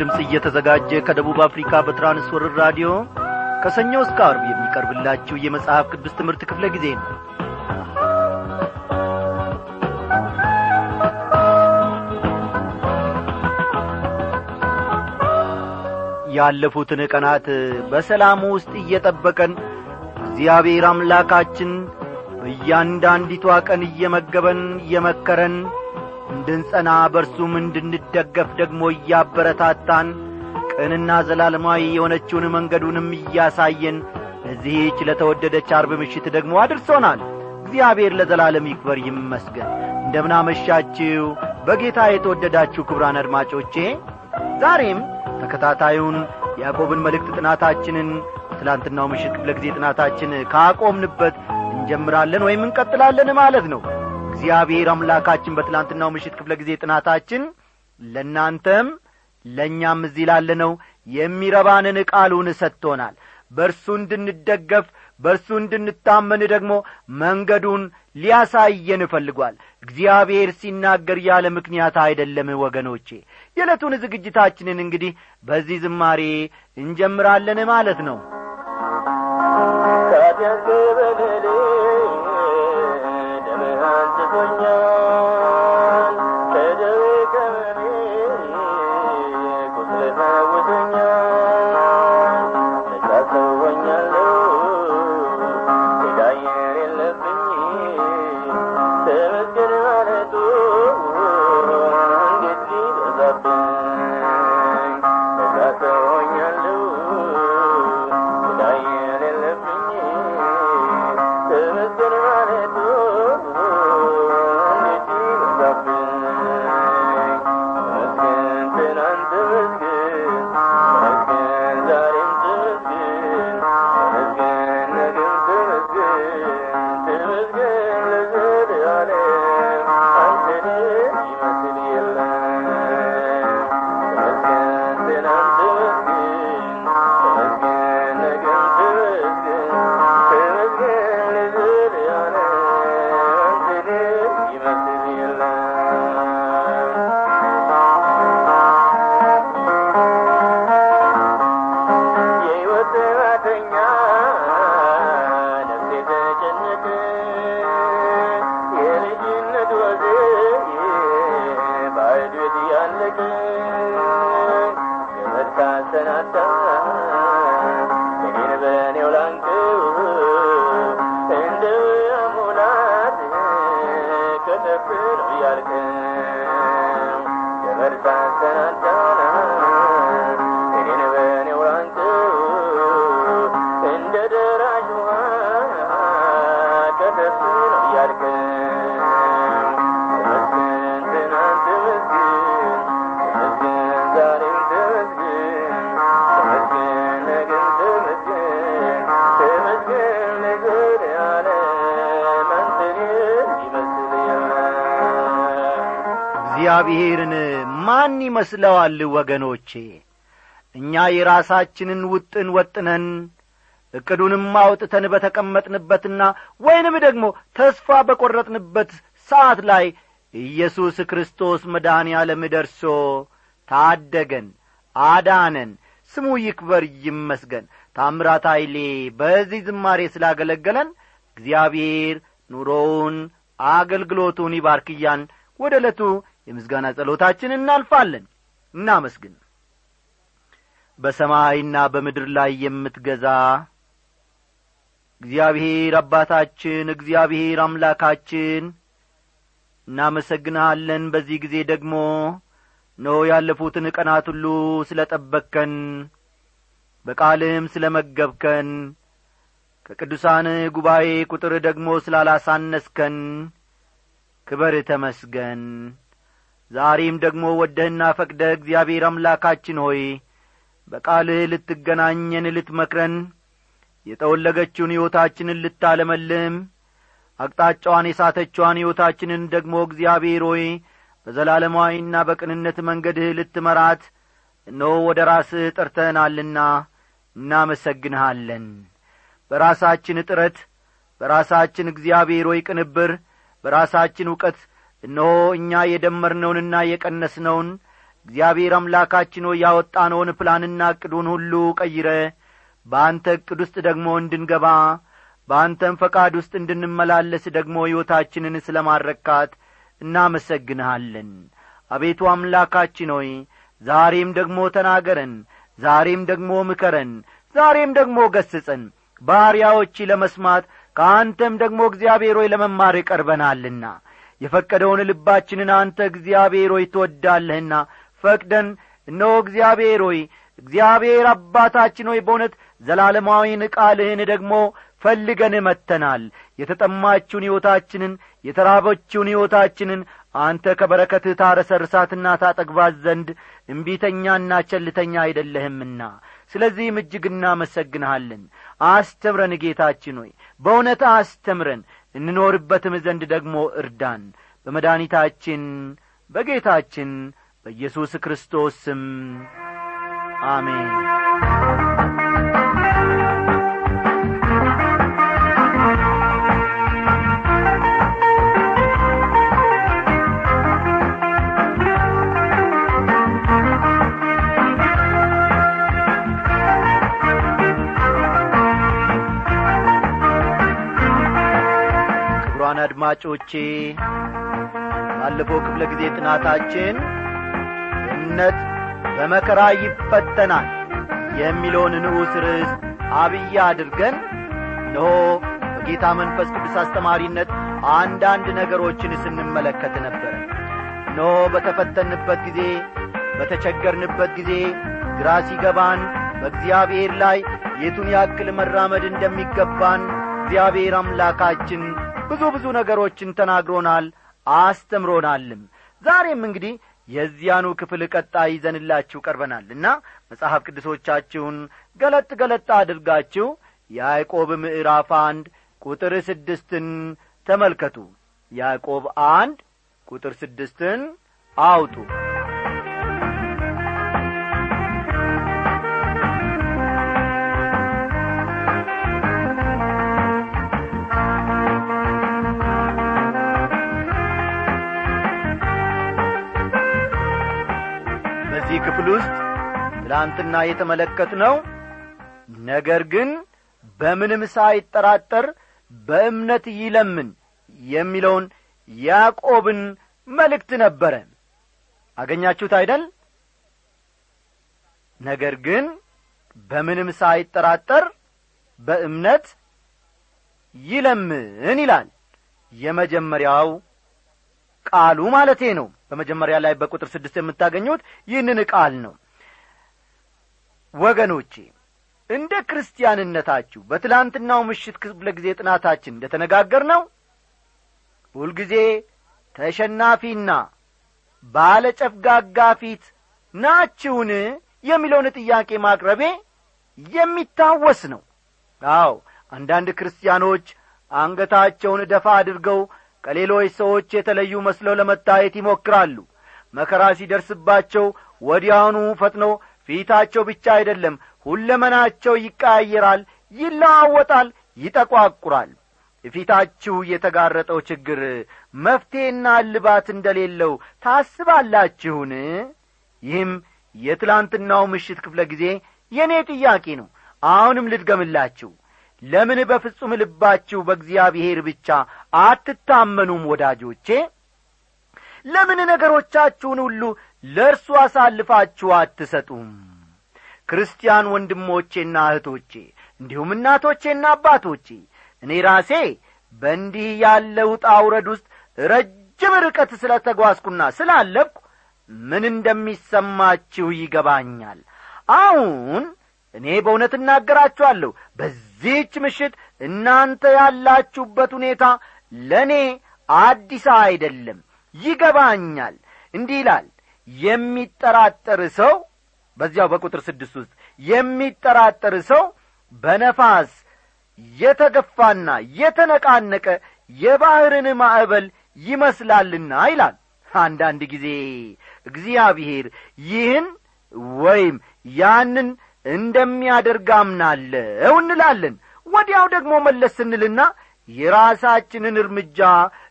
ድምፅ እየተዘጋጀ ከደቡብ አፍሪካ በትራንስወርር ራዲዮ ከሰኞ እስከ አርብ የሚቀርብላችሁ የመጽሐፍ ቅዱስ ትምህርት ክፍለ ጊዜ ነው። ያለፉትን ቀናት በሰላም ውስጥ እየጠበቀን እግዚአብሔር አምላካችን በእያንዳንዲቷ ቀን እየመገበን እየመከረን እንድንጸና በርሱም እንድንደገፍ ደግሞ እያበረታታን ቅንና ዘላለማዊ የሆነችውን መንገዱንም እያሳየን ለዚህች ለተወደደች አርብ ምሽት ደግሞ አድርሶናል። እግዚአብሔር ለዘላለም ይክበር ይመስገን። እንደምናመሻችው በጌታ የተወደዳችሁ ክብራን አድማጮቼ ዛሬም ተከታታዩን ያዕቆብን መልእክት ጥናታችንን ትላንትናው ምሽት ክፍለ ጊዜ ጥናታችን ካቆምንበት እንጀምራለን ወይም እንቀጥላለን ማለት ነው እግዚአብሔር አምላካችን በትላንትናው ምሽት ክፍለ ጊዜ ጥናታችን ለእናንተም ለእኛም እዚህ ላለነው የሚረባንን ቃሉን ሰጥቶናል። በእርሱ እንድንደገፍ በእርሱ እንድንታመን ደግሞ መንገዱን ሊያሳየን እፈልጓል እግዚአብሔር ሲናገር ያለ ምክንያት አይደለም ወገኖቼ። የዕለቱን ዝግጅታችንን እንግዲህ በዚህ ዝማሬ እንጀምራለን ማለት ነው። ካደግበንል እግዚአብሔርን ማን ይመስለዋል ወገኖቼ? እኛ የራሳችንን ውጥን ወጥነን ዕቅዱንም አውጥተን በተቀመጥንበትና ወይንም ደግሞ ተስፋ በቈረጥንበት ሰዓት ላይ ኢየሱስ ክርስቶስ መድኃኔ ዓለም ደርሶ ታደገን አዳነን። ስሙ ይክበር ይመስገን። ታምራት ኃይሌ በዚህ ዝማሬ ስላገለገለን እግዚአብሔር ኑሮውን አገልግሎቱን ይባርክያን። ወደ ዕለቱ የምስጋና ጸሎታችን እናልፋለን። እናመስግን። በሰማይና በምድር ላይ የምትገዛ እግዚአብሔር አባታችን እግዚአብሔር አምላካችን እናመሰግንሃለን። በዚህ ጊዜ ደግሞ ኖ ያለፉትን ቀናት ሁሉ ስለ ጠበቅከን በቃልም ስለ መገብከን ከቅዱሳን ጉባኤ ቁጥር ደግሞ ስላላሳነስከን ክበር ተመስገን ዛሬም ደግሞ ወደህና ፈቅደ እግዚአብሔር አምላካችን ሆይ በቃልህ ልትገናኘን ልትመክረን የጠወለገችውን ሕይወታችንን ልታለመልም አቅጣጫዋን የሳተችዋን ሕይወታችንን ደግሞ እግዚአብሔር ሆይ በዘላለማዊና በቅንነት መንገድህ ልትመራት እነሆ ወደ ራስህ ጠርተናልና እናመሰግንሃለን። በራሳችን ጥረት በራሳችን እግዚአብሔር ሆይ ቅንብር በራሳችን እውቀት እነሆ እኛ የደመርነውንና የቀነስነውን እግዚአብሔር አምላካችን ሆይ ያወጣነውን ፕላንና ዕቅዱን ሁሉ ቀይረ በአንተ ዕቅድ ውስጥ ደግሞ እንድንገባ በአንተም ፈቃድ ውስጥ እንድንመላለስ ደግሞ ሕይወታችንን ስለ ማረካት እናመሰግንሃለን። አቤቱ አምላካችን ሆይ ዛሬም ደግሞ ተናገረን ዛሬም ደግሞ ምከረን ዛሬም ደግሞ ገስጸን ባሪያዎች ለመስማት ከአንተም ደግሞ እግዚአብሔር ሆይ ለመማር ቀርበናልና የፈቀደውን ልባችንን አንተ እግዚአብሔር ሆይ ትወዳለህና ፈቅደን እነሆ እግዚአብሔር ሆይ እግዚአብሔር አባታችን ሆይ በእውነት ዘላለማዊን ቃልህን ደግሞ ፈልገን መጥተናል። የተጠማችውን ሕይወታችንን የተራበችውን ሕይወታችንን አንተ ከበረከትህ ታረሰርሳትና ታጠግባት ዘንድ እምቢተኛና ቸልተኛ አይደለህምና። ስለዚህም እጅግ እናመሰግንሃለን። አስተምረን ጌታችን ሆይ በእውነት አስተምረን እንኖርበትም ዘንድ ደግሞ እርዳን። በመድኒታችን በጌታችን በኢየሱስ ክርስቶስ ስም አሜን ክቡራን አድማጮቼ ባለፈው ክፍለ ጊዜ ጥናታችን እምነት በመከራ ይፈተናል የሚለውን ንዑስ ርዕስ አብያ አድርገን እነሆ በጌታ መንፈስ ቅዱስ አስተማሪነት አንዳንድ ነገሮችን ስንመለከት ነበረ እነሆ በተፈተንበት ጊዜ በተቸገርንበት ጊዜ ግራ ሲገባን በእግዚአብሔር ላይ የቱን ያክል መራመድ እንደሚገባን እግዚአብሔር አምላካችን ብዙ ብዙ ነገሮችን ተናግሮናል አስተምሮናልም። ዛሬም እንግዲህ የዚያኑ ክፍል ቀጣይ ይዘንላችሁ ቀርበናልና መጽሐፍ ቅዱሶቻችሁን ገለጥ ገለጥ አድርጋችሁ ያዕቆብ ምዕራፍ አንድ ቁጥር ስድስትን ተመልከቱ። ያዕቆብ አንድ ቁጥር ስድስትን አውጡ ትላንትና የተመለከትነው። ነገር ግን በምንም ሳይጠራጠር በእምነት ይለምን የሚለውን ያዕቆብን መልእክት ነበረ። አገኛችሁት አይደል? ነገር ግን በምንም ሳይጠራጠር በእምነት ይለምን ይላል የመጀመሪያው ቃሉ ማለቴ ነው። በመጀመሪያ ላይ በቁጥር ስድስት የምታገኙት ይህንን ቃል ነው ወገኖቼ እንደ ክርስቲያንነታችሁ በትላንትናው ምሽት ክፍለ ጊዜ ጥናታችን እንደ ተነጋገር ነው ሁልጊዜ ተሸናፊና ባለ ጨፍጋጋ ፊት ናችሁን የሚለውን ጥያቄ ማቅረቤ የሚታወስ ነው። አዎ አንዳንድ ክርስቲያኖች አንገታቸውን ደፋ አድርገው ከሌሎች ሰዎች የተለዩ መስለው ለመታየት ይሞክራሉ። መከራ ሲደርስባቸው ወዲያውኑ ፈጥኖ ፊታቸው ብቻ አይደለም ሁለመናቸው ይቀያየራል ይለዋወጣል ይጠቋቁራል። ፊታችሁ የተጋረጠው ችግር መፍትሔና እልባት እንደሌለው ታስባላችሁን? ይህም የትላንትናው ምሽት ክፍለ ጊዜ የእኔ ጥያቄ ነው። አሁንም ልድገምላችሁ። ለምን በፍጹም ልባችሁ በእግዚአብሔር ብቻ አትታመኑም ወዳጆቼ? ለምን ነገሮቻችሁን ሁሉ ለእርሱ አሳልፋችሁ አትሰጡም። ክርስቲያን ወንድሞቼና እህቶቼ እንዲሁም እናቶቼና አባቶቼ እኔ ራሴ በእንዲህ ያለ ውጣ ውስጥ ረጅም ርቀት ስለ ተጓዝኩና ስላለብኩ ምን እንደሚሰማችሁ ይገባኛል። አሁን እኔ በእውነት እናገራችኋለሁ በዚህች ምሽት እናንተ ያላችሁበት ሁኔታ ለእኔ አዲስ አይደለም። ይገባኛል። እንዲህ ይላል የሚጠራጠር ሰው በዚያው በቁጥር ስድስት ውስጥ የሚጠራጠር ሰው በነፋስ የተገፋና የተነቃነቀ የባሕርን ማዕበል ይመስላልና ይላል። አንዳንድ ጊዜ እግዚአብሔር ይህን ወይም ያንን እንደሚያደርግ እንላለን። ወዲያው ደግሞ መለስ ስንልና የራሳችንን እርምጃ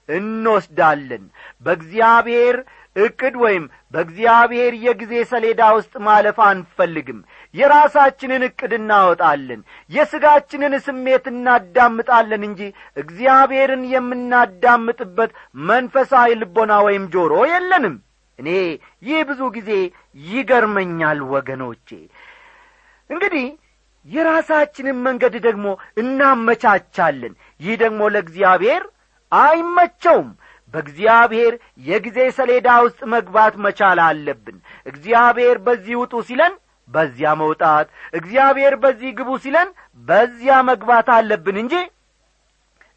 እንወስዳለን። በእግዚአብሔር ዕቅድ ወይም በእግዚአብሔር የጊዜ ሰሌዳ ውስጥ ማለፍ አንፈልግም። የራሳችንን ዕቅድ እናወጣለን የሥጋችንን ስሜት እናዳምጣለን እንጂ እግዚአብሔርን የምናዳምጥበት መንፈሳዊ ልቦና ወይም ጆሮ የለንም። እኔ ይህ ብዙ ጊዜ ይገርመኛል ወገኖቼ። እንግዲህ የራሳችንን መንገድ ደግሞ እናመቻቻለን። ይህ ደግሞ ለእግዚአብሔር አይመቸውም በእግዚአብሔር የጊዜ ሰሌዳ ውስጥ መግባት መቻል አለብን። እግዚአብሔር በዚህ ውጡ ሲለን በዚያ መውጣት እግዚአብሔር በዚህ ግቡ ሲለን በዚያ መግባት አለብን እንጂ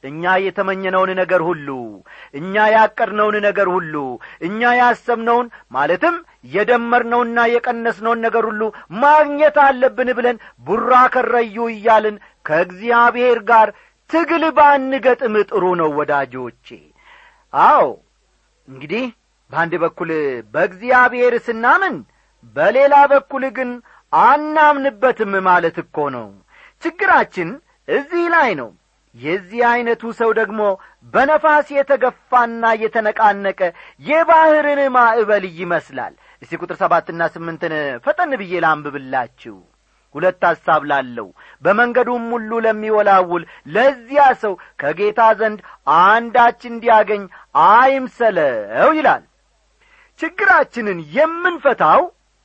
እኛ የተመኘነውን ነገር ሁሉ እኛ ያቀድነውን ነገር ሁሉ እኛ ያሰብነውን ማለትም የደመርነውና የቀነስነውን ነገር ሁሉ ማግኘት አለብን ብለን ቡራ ከረዩ እያልን ከእግዚአብሔር ጋር ትግል ባንገጥም ጥሩ ነው ወዳጆቼ አዎ እንግዲህ በአንድ በኩል በእግዚአብሔር ስናምን በሌላ በኩል ግን አናምንበትም ማለት እኮ ነው። ችግራችን እዚህ ላይ ነው። የዚህ ዐይነቱ ሰው ደግሞ በነፋስ የተገፋና የተነቃነቀ የባሕርን ማዕበል ይመስላል። እስቲ ቁጥር ሰባትና ስምንትን ፈጠን ብዬ ላንብብላችሁ። ሁለት ሐሳብ ላለው። በመንገዱም ሁሉ ለሚወላውል ለዚያ ሰው ከጌታ ዘንድ አንዳች እንዲያገኝ አይምሰለው ይላል። ችግራችንን የምንፈታው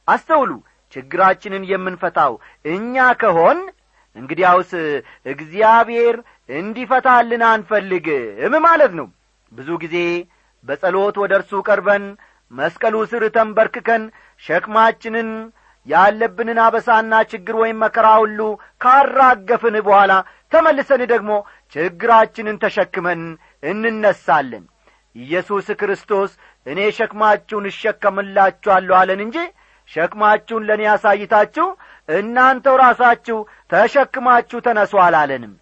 አስተውሉ ችግራችንን የምንፈታው እኛ ከሆን እንግዲያውስ እግዚአብሔር እንዲፈታልን አንፈልግም ማለት ነው። ብዙ ጊዜ በጸሎት ወደ እርሱ ቀርበን መስቀሉ ስር ተንበርክከን ሸክማችንን ያለብንን አበሳና ችግር ወይም መከራ ሁሉ ካራገፍን በኋላ ተመልሰን ደግሞ ችግራችንን ተሸክመን እንነሳለን ኢየሱስ ክርስቶስ እኔ ሸክማችሁን እሸከምላችኋለሁ አለን እንጂ ሸክማችሁን ለእኔ ያሳይታችሁ እናንተው ራሳችሁ ተሸክማችሁ ተነሱ አላለንም።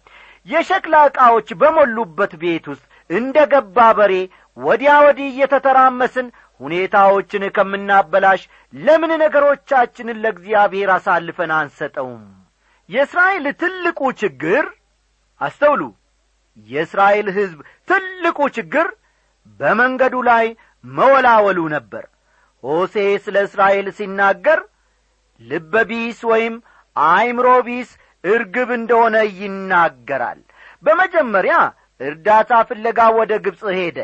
የሸክላ ዕቃዎች በሞሉበት ቤት ውስጥ እንደ ገባ በሬ ወዲያ ወዲህ እየተተራመስን ሁኔታዎችን ከምናበላሽ ለምን ነገሮቻችንን ለእግዚአብሔር አሳልፈን አንሰጠውም? የእስራኤል ትልቁ ችግር አስተውሉ። የእስራኤል ሕዝብ ትልቁ ችግር በመንገዱ ላይ መወላወሉ ነበር። ሆሴ ስለ እስራኤል ሲናገር ልበ ቢስ ወይም አይምሮ ቢስ እርግብ እንደሆነ ይናገራል። በመጀመሪያ እርዳታ ፍለጋ ወደ ግብፅ ሄደ።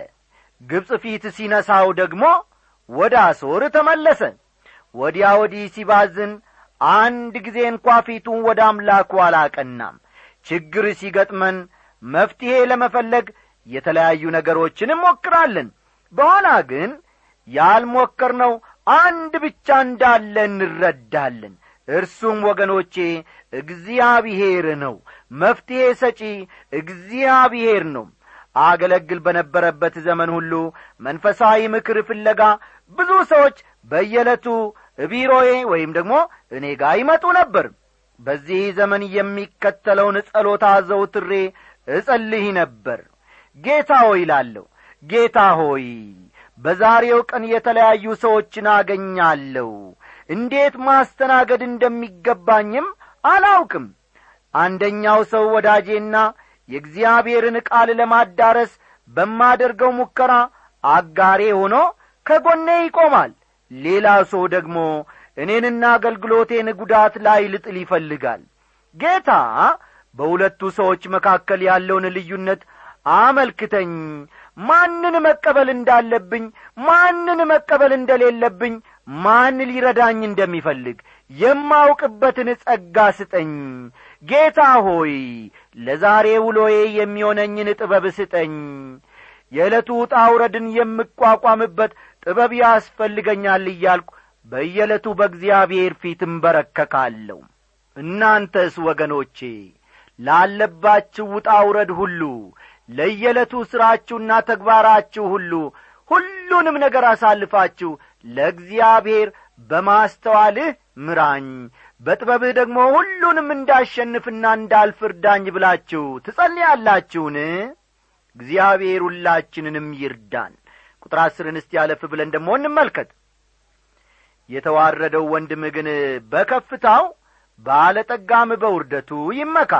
ግብፅ ፊት ሲነሳው ደግሞ ወደ አሶር ተመለሰ። ወዲያ ወዲህ ሲባዝን አንድ ጊዜ እንኳ ፊቱን ወደ አምላኩ አላቀናም። ችግር ሲገጥመን መፍትሔ ለመፈለግ የተለያዩ ነገሮችን እንሞክራለን። በኋላ ግን ያልሞከርነው አንድ ብቻ እንዳለ እንረዳለን። እርሱም ወገኖቼ እግዚአብሔር ነው። መፍትሔ ሰጪ እግዚአብሔር ነው። አገለግል በነበረበት ዘመን ሁሉ መንፈሳዊ ምክር ፍለጋ ብዙ ሰዎች በየዕለቱ ቢሮዬ ወይም ደግሞ እኔ ጋር ይመጡ ነበር። በዚህ ዘመን የሚከተለውን ጸሎት አዘውትሬ እጸልይ ነበር ጌታ ሆይ ይላለሁ ጌታ ሆይ በዛሬው ቀን የተለያዩ ሰዎችን አገኛለሁ። እንዴት ማስተናገድ እንደሚገባኝም አላውቅም። አንደኛው ሰው ወዳጄና የእግዚአብሔርን ቃል ለማዳረስ በማደርገው ሙከራ አጋሬ ሆኖ ከጎኔ ይቆማል። ሌላ ሰው ደግሞ እኔንና አገልግሎቴን ጉዳት ላይ ልጥል ይፈልጋል። ጌታ በሁለቱ ሰዎች መካከል ያለውን ልዩነት አመልክተኝ። ማንን መቀበል እንዳለብኝ ማንን መቀበል እንደሌለብኝ ማን ሊረዳኝ እንደሚፈልግ የማውቅበትን ጸጋ ስጠኝ። ጌታ ሆይ ለዛሬ ውሎዬ የሚሆነኝን ጥበብ ስጠኝ። የዕለቱ ውጣ ውረድን የምቋቋምበት ጥበብ ያስፈልገኛል እያልኩ በየዕለቱ በእግዚአብሔር ፊት እንበረከካለሁ እናንተስ ወገኖቼ ላለባችሁ ውጣ ውረድ ሁሉ ለየዕለቱ ሥራችሁና ተግባራችሁ ሁሉ ሁሉንም ነገር አሳልፋችሁ ለእግዚአብሔር በማስተዋልህ ምራኝ። በጥበብህ ደግሞ ሁሉንም እንዳሸንፍና እንዳልፍርዳኝ ብላችሁ ትጸልያላችሁን? እግዚአብሔር ሁላችንንም ይርዳን። ቁጥር አስርን እስቲ ያለፍ ብለን ደግሞ እንመልከት። የተዋረደው ወንድም ግን በከፍታው ባለጠጋም በውርደቱ ይመካ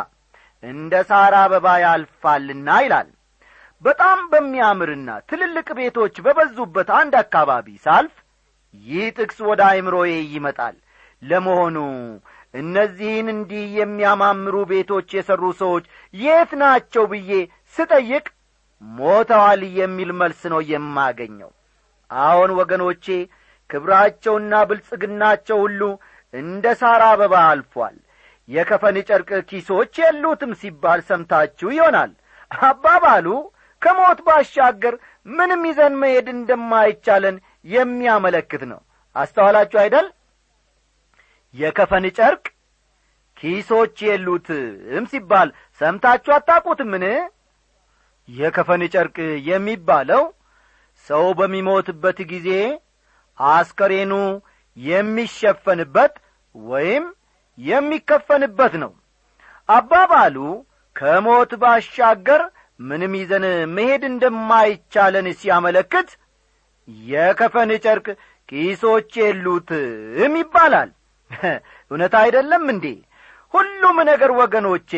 እንደ ሳር አበባ ያልፋልና ይላል። በጣም በሚያምርና ትልልቅ ቤቶች በበዙበት አንድ አካባቢ ሳልፍ ይህ ጥቅስ ወደ አእምሮዬ ይመጣል። ለመሆኑ እነዚህን እንዲህ የሚያማምሩ ቤቶች የሠሩ ሰዎች የት ናቸው ብዬ ስጠይቅ ሞተዋል የሚል መልስ ነው የማገኘው። አዎን ወገኖቼ ክብራቸውና ብልጽግናቸው ሁሉ እንደ ሳር አበባ አልፏል የከፈን ጨርቅ ኪሶች የሉትም ሲባል ሰምታችሁ ይሆናል። አባባሉ ከሞት ባሻገር ምንም ይዘን መሄድ እንደማይቻለን የሚያመለክት ነው። አስተዋላችሁ አይደል? የከፈን ጨርቅ ኪሶች የሉትም ሲባል ሰምታችሁ አታቁትምን የከፈን ጨርቅ የሚባለው ሰው በሚሞትበት ጊዜ አስከሬኑ የሚሸፈንበት ወይም የሚከፈንበት ነው። አባባሉ ከሞት ባሻገር ምንም ይዘን መሄድ እንደማይቻለን ሲያመለክት የከፈን ጨርቅ ኪሶች የሉትም ይባላል። እውነት አይደለም እንዴ? ሁሉም ነገር ወገኖቼ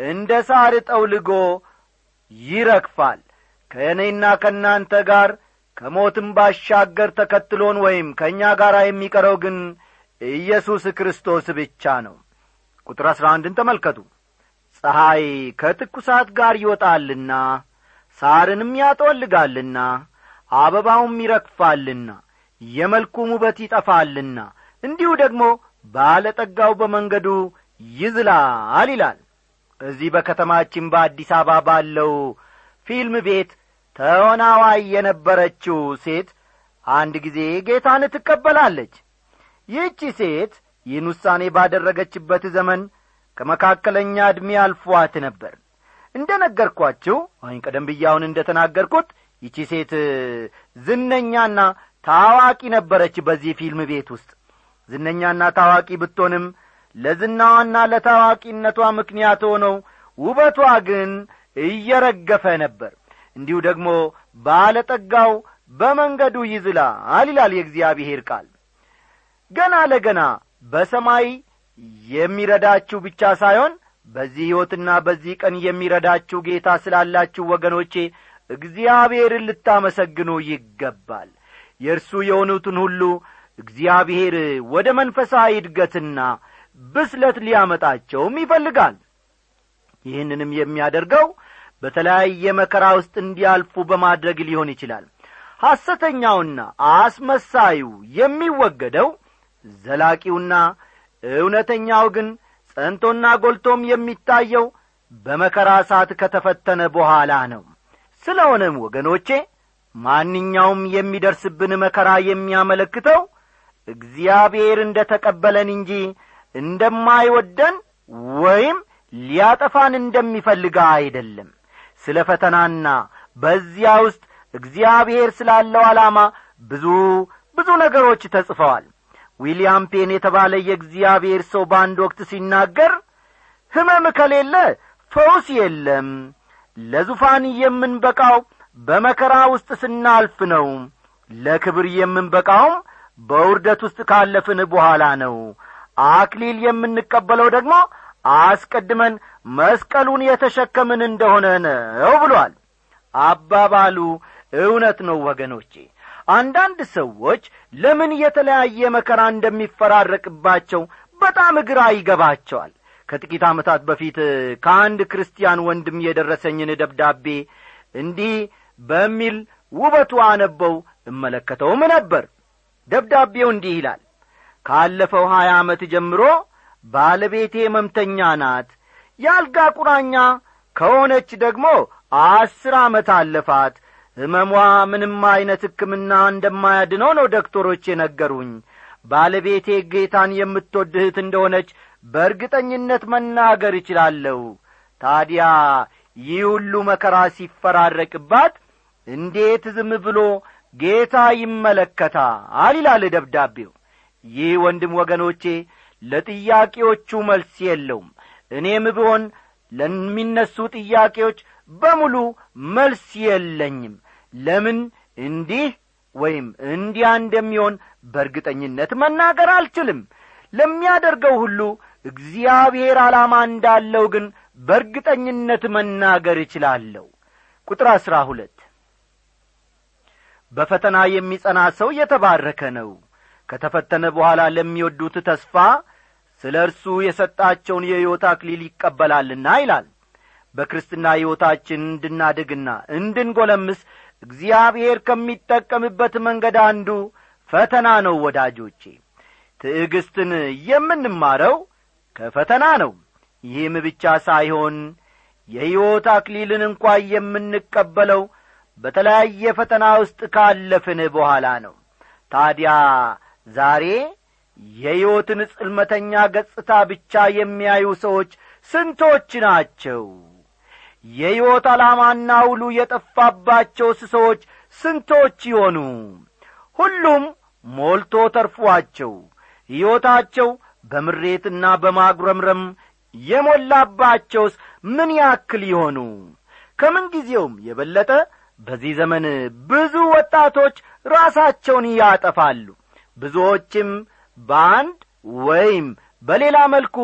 እንደ ሳር ጠውልጎ ይረግፋል። ከእኔና ከእናንተ ጋር ከሞትም ባሻገር ተከትሎን ወይም ከእኛ ጋር የሚቀረው ግን ኢየሱስ ክርስቶስ ብቻ ነው። ቁጥር አሥራ አንድን ተመልከቱ። ፀሐይ ከትኩሳት ጋር ይወጣልና ሳርንም ያጠወልጋልና አበባውም ይረግፋልና የመልኩም ውበት ይጠፋልና እንዲሁ ደግሞ ባለጠጋው በመንገዱ ይዝላል ይላል። እዚህ በከተማችን በአዲስ አበባ ባለው ፊልም ቤት ተወናዋይ የነበረችው ሴት አንድ ጊዜ ጌታን ትቀበላለች ይህቺ ሴት ይህን ውሳኔ ባደረገችበት ዘመን ከመካከለኛ ዕድሜ አልፏት ነበር። እንደ ነገርኳችሁ ወይም ቀደም ብያውን እንደ ተናገርኩት ይቺ ሴት ዝነኛና ታዋቂ ነበረች በዚህ ፊልም ቤት ውስጥ። ዝነኛና ታዋቂ ብትሆንም ለዝናዋና ለታዋቂነቷ ምክንያት ሆነው ውበቷ ግን እየረገፈ ነበር። እንዲሁ ደግሞ ባለጠጋው በመንገዱ ይዝላል ይላል የእግዚአብሔር ቃል ገና ለገና በሰማይ የሚረዳችሁ ብቻ ሳይሆን በዚህ ሕይወትና በዚህ ቀን የሚረዳችሁ ጌታ ስላላችሁ ወገኖቼ እግዚአብሔርን ልታመሰግኑ ይገባል። የእርሱ የሆኑትን ሁሉ እግዚአብሔር ወደ መንፈሳዊ እድገትና ብስለት ሊያመጣቸውም ይፈልጋል። ይህንንም የሚያደርገው በተለያየ መከራ ውስጥ እንዲያልፉ በማድረግ ሊሆን ይችላል። ሐሰተኛውና አስመሳዩ የሚወገደው ዘላቂውና እውነተኛው ግን ጸንቶና ጐልቶም የሚታየው በመከራ እሳት ከተፈተነ በኋላ ነው። ስለሆነም ወገኖቼ ማንኛውም የሚደርስብን መከራ የሚያመለክተው እግዚአብሔር እንደ ተቀበለን እንጂ እንደማይወደን ወይም ሊያጠፋን እንደሚፈልግ አይደለም። ስለ ፈተናና በዚያ ውስጥ እግዚአብሔር ስላለው ዓላማ ብዙ ብዙ ነገሮች ተጽፈዋል ዊልያም ፔን የተባለ የእግዚአብሔር ሰው በአንድ ወቅት ሲናገር ሕመም ከሌለ ፈውስ የለም ለዙፋን የምንበቃው በመከራ ውስጥ ስናልፍ ነው ለክብር የምንበቃውም በውርደት ውስጥ ካለፍን በኋላ ነው። አክሊል የምንቀበለው ደግሞ አስቀድመን መስቀሉን የተሸከምን እንደሆነ ነው ብሏል። አባባሉ እውነት ነው ወገኖቼ አንዳንድ ሰዎች ለምን የተለያየ መከራ እንደሚፈራረቅባቸው በጣም ግራ ይገባቸዋል። ከጥቂት ዓመታት በፊት ከአንድ ክርስቲያን ወንድም የደረሰኝን ደብዳቤ እንዲህ በሚል ውበቱ አነበው እመለከተውም ነበር። ደብዳቤው እንዲህ ይላል ካለፈው ሀያ ዓመት ጀምሮ ባለቤቴ መምተኛ ናት የአልጋ ቁራኛ ከሆነች ደግሞ አስር ዓመት አለፋት ሕመሟ ምንም ዐይነት ሕክምና እንደማያድነው ነው ዶክተሮች የነገሩኝ። ባለቤቴ ጌታን የምትወድ እህት እንደሆነች በእርግጠኝነት መናገር እችላለሁ። ታዲያ ይህ ሁሉ መከራ ሲፈራረቅባት እንዴት ዝም ብሎ ጌታ ይመለከታል? ይላል ደብዳቤው። ይህ ወንድም ወገኖቼ ለጥያቄዎቹ መልስ የለውም። እኔም ብሆን ለሚነሱ ጥያቄዎች በሙሉ መልስ የለኝም ለምን እንዲህ ወይም እንዲያ እንደሚሆን በእርግጠኝነት መናገር አልችልም። ለሚያደርገው ሁሉ እግዚአብሔር ዓላማ እንዳለው ግን በእርግጠኝነት መናገር እችላለሁ። ቁጥር አሥራ ሁለት በፈተና የሚጸና ሰው የተባረከ ነው። ከተፈተነ በኋላ ለሚወዱት ተስፋ ስለ እርሱ የሰጣቸውን የሕይወት አክሊል ይቀበላልና ይላል። በክርስትና ሕይወታችን እንድናድግና እንድንጐለምስ እግዚአብሔር ከሚጠቀምበት መንገድ አንዱ ፈተና ነው ወዳጆቼ። ትዕግስትን የምንማረው ከፈተና ነው። ይህም ብቻ ሳይሆን የሕይወት አክሊልን እንኳ የምንቀበለው በተለያየ ፈተና ውስጥ ካለፍን በኋላ ነው። ታዲያ ዛሬ የሕይወትን ጽልመተኛ ገጽታ ብቻ የሚያዩ ሰዎች ስንቶች ናቸው የሕይወት ዓላማና ውሉ የጠፋባቸውስ ሰዎች ስንቶች ይሆኑ? ሁሉም ሞልቶ ተርፏቸው ሕይወታቸው በምሬትና በማጉረምረም የሞላባቸውስ ምን ያክል ይሆኑ? ከምንጊዜውም የበለጠ በዚህ ዘመን ብዙ ወጣቶች ራሳቸውን ያጠፋሉ። ብዙዎችም በአንድ ወይም በሌላ መልኩ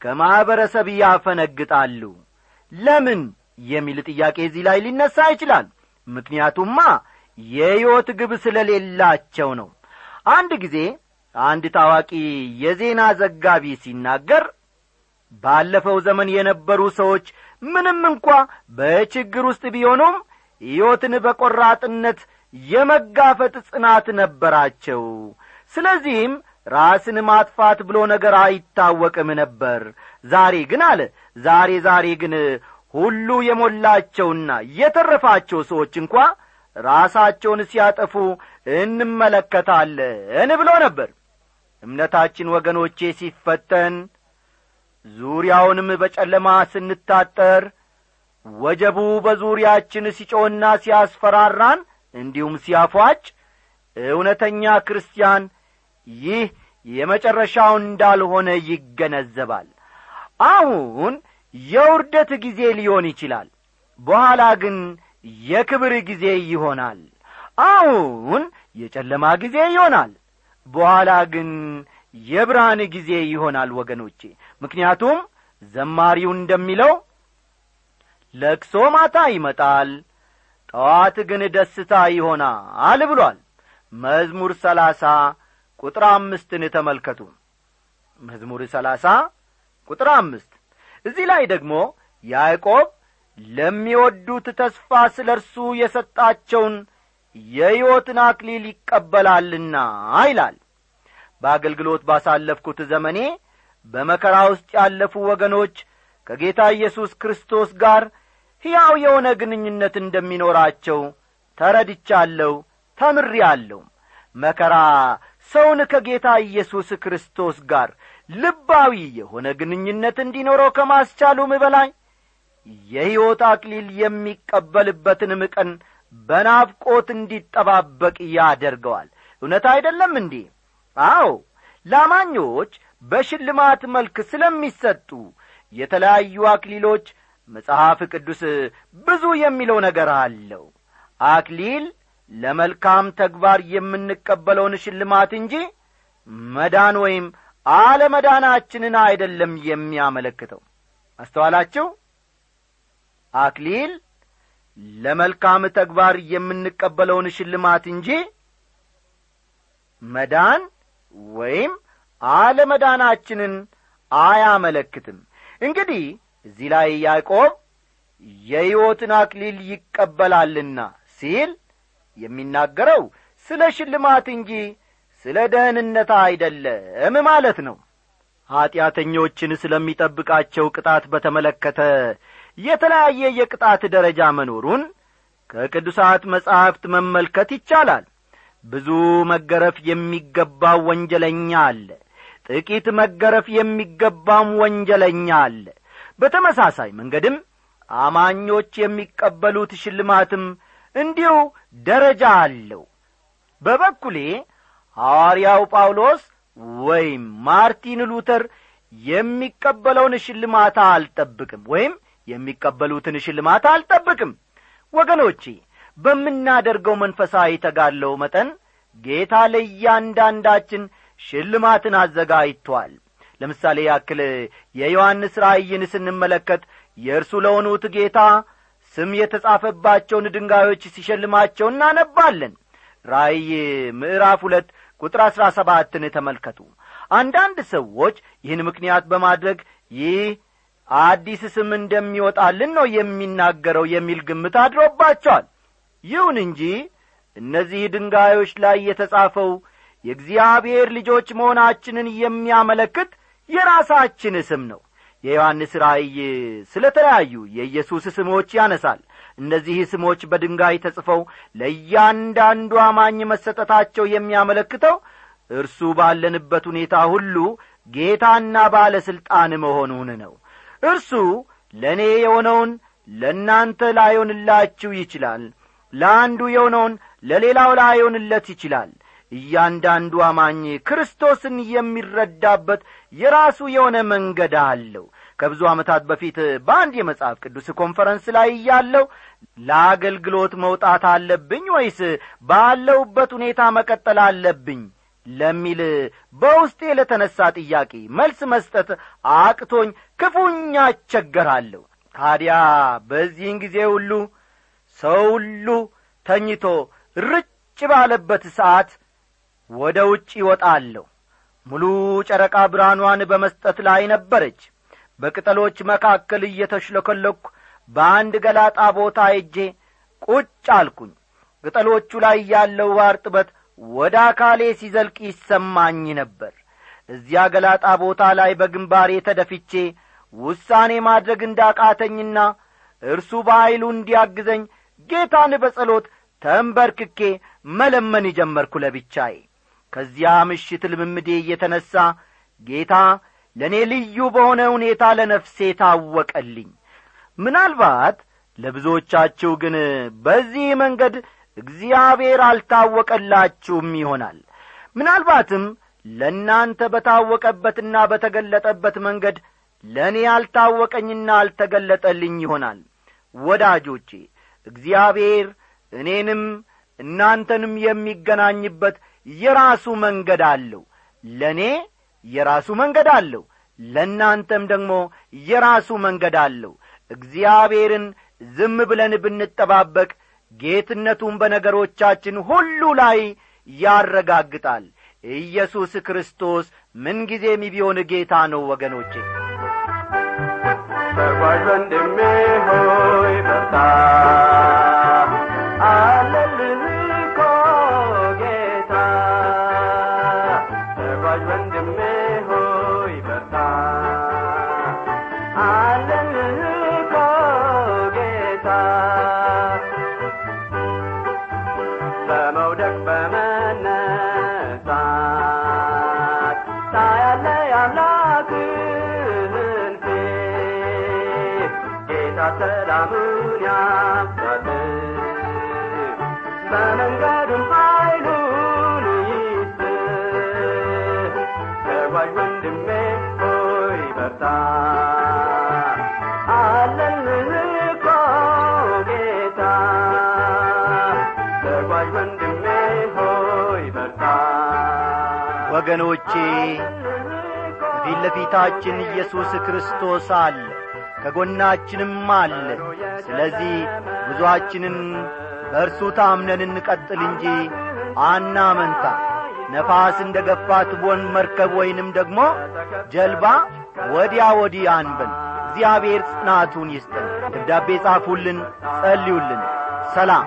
ከማኅበረሰብ ያፈነግጣሉ። ለምን የሚል ጥያቄ እዚህ ላይ ሊነሣ ይችላል። ምክንያቱማ የሕይወት ግብ ስለሌላቸው ነው። አንድ ጊዜ አንድ ታዋቂ የዜና ዘጋቢ ሲናገር ባለፈው ዘመን የነበሩ ሰዎች ምንም እንኳ በችግር ውስጥ ቢሆኑም ሕይወትን በቈራጥነት የመጋፈጥ ጽናት ነበራቸው። ስለዚህም ራስን ማጥፋት ብሎ ነገር አይታወቅም ነበር። ዛሬ ግን አለ። ዛሬ ዛሬ ግን ሁሉ የሞላቸውና የተረፋቸው ሰዎች እንኳ ራሳቸውን ሲያጠፉ እንመለከታለን ብሎ ነበር። እምነታችን ወገኖቼ ሲፈተን ዙሪያውንም በጨለማ ስንታጠር ወጀቡ በዙሪያችን ሲጮና ሲያስፈራራን እንዲሁም ሲያፏጭ እውነተኛ ክርስቲያን ይህ የመጨረሻው እንዳልሆነ ይገነዘባል። አሁን የውርደት ጊዜ ሊሆን ይችላል። በኋላ ግን የክብር ጊዜ ይሆናል። አሁን የጨለማ ጊዜ ይሆናል። በኋላ ግን የብርሃን ጊዜ ይሆናል ወገኖቼ። ምክንያቱም ዘማሪው እንደሚለው ለቅሶ ማታ ይመጣል ጠዋት ግን ደስታ ይሆናል ብሏል። መዝሙር ሰላሳ ቁጥር አምስትን ተመልከቱ። መዝሙር ሰላሳ ቁጥር አምስት እዚህ ላይ ደግሞ ያዕቆብ ለሚወዱት ተስፋ ስለ እርሱ የሰጣቸውን የሕይወትን አክሊል ይቀበላልና ይላል። በአገልግሎት ባሳለፍኩት ዘመኔ በመከራ ውስጥ ያለፉ ወገኖች ከጌታ ኢየሱስ ክርስቶስ ጋር ሕያው የሆነ ግንኙነት እንደሚኖራቸው ተረድቻለሁ ተምሬአለሁ። መከራ ሰውን ከጌታ ኢየሱስ ክርስቶስ ጋር ልባዊ የሆነ ግንኙነት እንዲኖረው ከማስቻሉም በላይ የሕይወት አክሊል የሚቀበልበትንም ቀን በናፍቆት እንዲጠባበቅ ያደርገዋል። እውነት አይደለም እንዴ? አዎ ላማኞች በሽልማት መልክ ስለሚሰጡ የተለያዩ አክሊሎች መጽሐፍ ቅዱስ ብዙ የሚለው ነገር አለው። አክሊል ለመልካም ተግባር የምንቀበለውን ሽልማት እንጂ መዳን ወይም አለመዳናችንን አይደለም የሚያመለክተው። አስተዋላችሁ አክሊል ለመልካም ተግባር የምንቀበለውን ሽልማት እንጂ መዳን ወይም አለመዳናችንን አያመለክትም። እንግዲህ እዚህ ላይ ያዕቆብ የሕይወትን አክሊል ይቀበላልና ሲል የሚናገረው ስለ ሽልማት እንጂ ስለ ደህንነት አይደለም ማለት ነው። ኀጢአተኞችን ስለሚጠብቃቸው ቅጣት በተመለከተ የተለያየ የቅጣት ደረጃ መኖሩን ከቅዱሳት መጻሕፍት መመልከት ይቻላል። ብዙ መገረፍ የሚገባው ወንጀለኛ አለ። ጥቂት መገረፍ የሚገባም ወንጀለኛ አለ። በተመሳሳይ መንገድም አማኞች የሚቀበሉት ሽልማትም እንዲሁ ደረጃ አለው። በበኩሌ ሐዋርያው ጳውሎስ ወይም ማርቲን ሉተር የሚቀበለውን ሽልማት አልጠብቅም ወይም የሚቀበሉትን ሽልማት አልጠብቅም። ወገኖቼ በምናደርገው መንፈሳዊ ተጋለው መጠን ጌታ ለእያንዳንዳችን ሽልማትን አዘጋጅቷል። ለምሳሌ ያክል የዮሐንስ ራእይን ስንመለከት የእርሱ ለሆኑት ጌታ ስም የተጻፈባቸውን ድንጋዮች ሲሸልማቸው እናነባለን። ራእይ ምዕራፍ ሁለት ቁጥር አሥራ ሰባትን ተመልከቱ። አንዳንድ ሰዎች ይህን ምክንያት በማድረግ ይህ አዲስ ስም እንደሚወጣልን ነው የሚናገረው የሚል ግምት አድሮባቸዋል። ይሁን እንጂ እነዚህ ድንጋዮች ላይ የተጻፈው የእግዚአብሔር ልጆች መሆናችንን የሚያመለክት የራሳችን ስም ነው። የዮሐንስ ራእይ ስለ ተለያዩ የኢየሱስ ስሞች ያነሳል እነዚህ ስሞች በድንጋይ ተጽፈው ለእያንዳንዱ አማኝ መሰጠታቸው የሚያመለክተው እርሱ ባለንበት ሁኔታ ሁሉ ጌታና ባለሥልጣን መሆኑን ነው። እርሱ ለእኔ የሆነውን ለእናንተ ላይሆንላችሁ ይችላል ለአንዱ የሆነውን ለሌላው ላይሆንለት ይችላል። እያንዳንዱ አማኝ ክርስቶስን የሚረዳበት የራሱ የሆነ መንገድ አለው ከብዙ ዓመታት በፊት በአንድ የመጽሐፍ ቅዱስ ኮንፈረንስ ላይ እያለው ለአገልግሎት መውጣት አለብኝ ወይስ ባለውበት ሁኔታ መቀጠል አለብኝ ለሚል በውስጤ ለተነሣ ጥያቄ መልስ መስጠት አቅቶኝ ክፉኛ አስቸገራለሁ ታዲያ በዚህን ጊዜ ሁሉ ሰው ሁሉ ተኝቶ ርጭ ባለበት ሰዓት ወደ ውጭ ይወጣለሁ ሙሉ ጨረቃ ብርሃኗን በመስጠት ላይ ነበረች በቅጠሎች መካከል እየተሽለከለኩ በአንድ ገላጣ ቦታ ሄጄ ቁጭ አልኩኝ። ቅጠሎቹ ላይ ያለው እርጥበት ወደ አካሌ ሲዘልቅ ይሰማኝ ነበር። እዚያ ገላጣ ቦታ ላይ በግንባሬ ተደፍቼ ውሳኔ ማድረግ እንዳቃተኝና እርሱ በኀይሉ እንዲያግዘኝ ጌታን በጸሎት ተንበርክኬ መለመን ጀመርኩ ለብቻዬ። ከዚያ ምሽት ልምምዴ እየተነሣ ጌታ ለእኔ ልዩ በሆነ ሁኔታ ለነፍሴ ታወቀልኝ። ምናልባት ለብዙዎቻችሁ ግን በዚህ መንገድ እግዚአብሔር አልታወቀላችሁም ይሆናል። ምናልባትም ለእናንተ በታወቀበትና በተገለጠበት መንገድ ለእኔ አልታወቀኝና አልተገለጠልኝ ይሆናል። ወዳጆቼ እግዚአብሔር እኔንም እናንተንም የሚገናኝበት የራሱ መንገድ አለው። ለእኔ የራሱ መንገድ አለው። ለእናንተም ደግሞ የራሱ መንገድ አለው። እግዚአብሔርን ዝም ብለን ብንጠባበቅ ጌትነቱን በነገሮቻችን ሁሉ ላይ ያረጋግጣል። ኢየሱስ ክርስቶስ ምንጊዜም ቢሆን ጌታ ነው ወገኖቼ። ተጓዥ ሆይ በርታ ሰላሙን ያብዛል በመንገዱም ኃይሉን ይስጥ። ተጓዥ ወንድሜ ሆይ በርታ። አለልህ እኮ ጌታ። ተጓዥ ወንድሜ ሆይ በርታ። ወገኖቼ ከፊት ለፊታችን ኢየሱስ ክርስቶስ አለ ከጎናችንም አለ። ስለዚህ ጉዞአችንን በእርሱ ታምነን እንቀጥል እንጂ አናመንታ። ነፋስ እንደ ገፋት ቦን መርከብ ወይንም ደግሞ ጀልባ ወዲያ ወዲህ አንበል። እግዚአብሔር ጽናቱን ይስጠን። ደብዳቤ ጻፉልን ጸልዩልን። ሰላም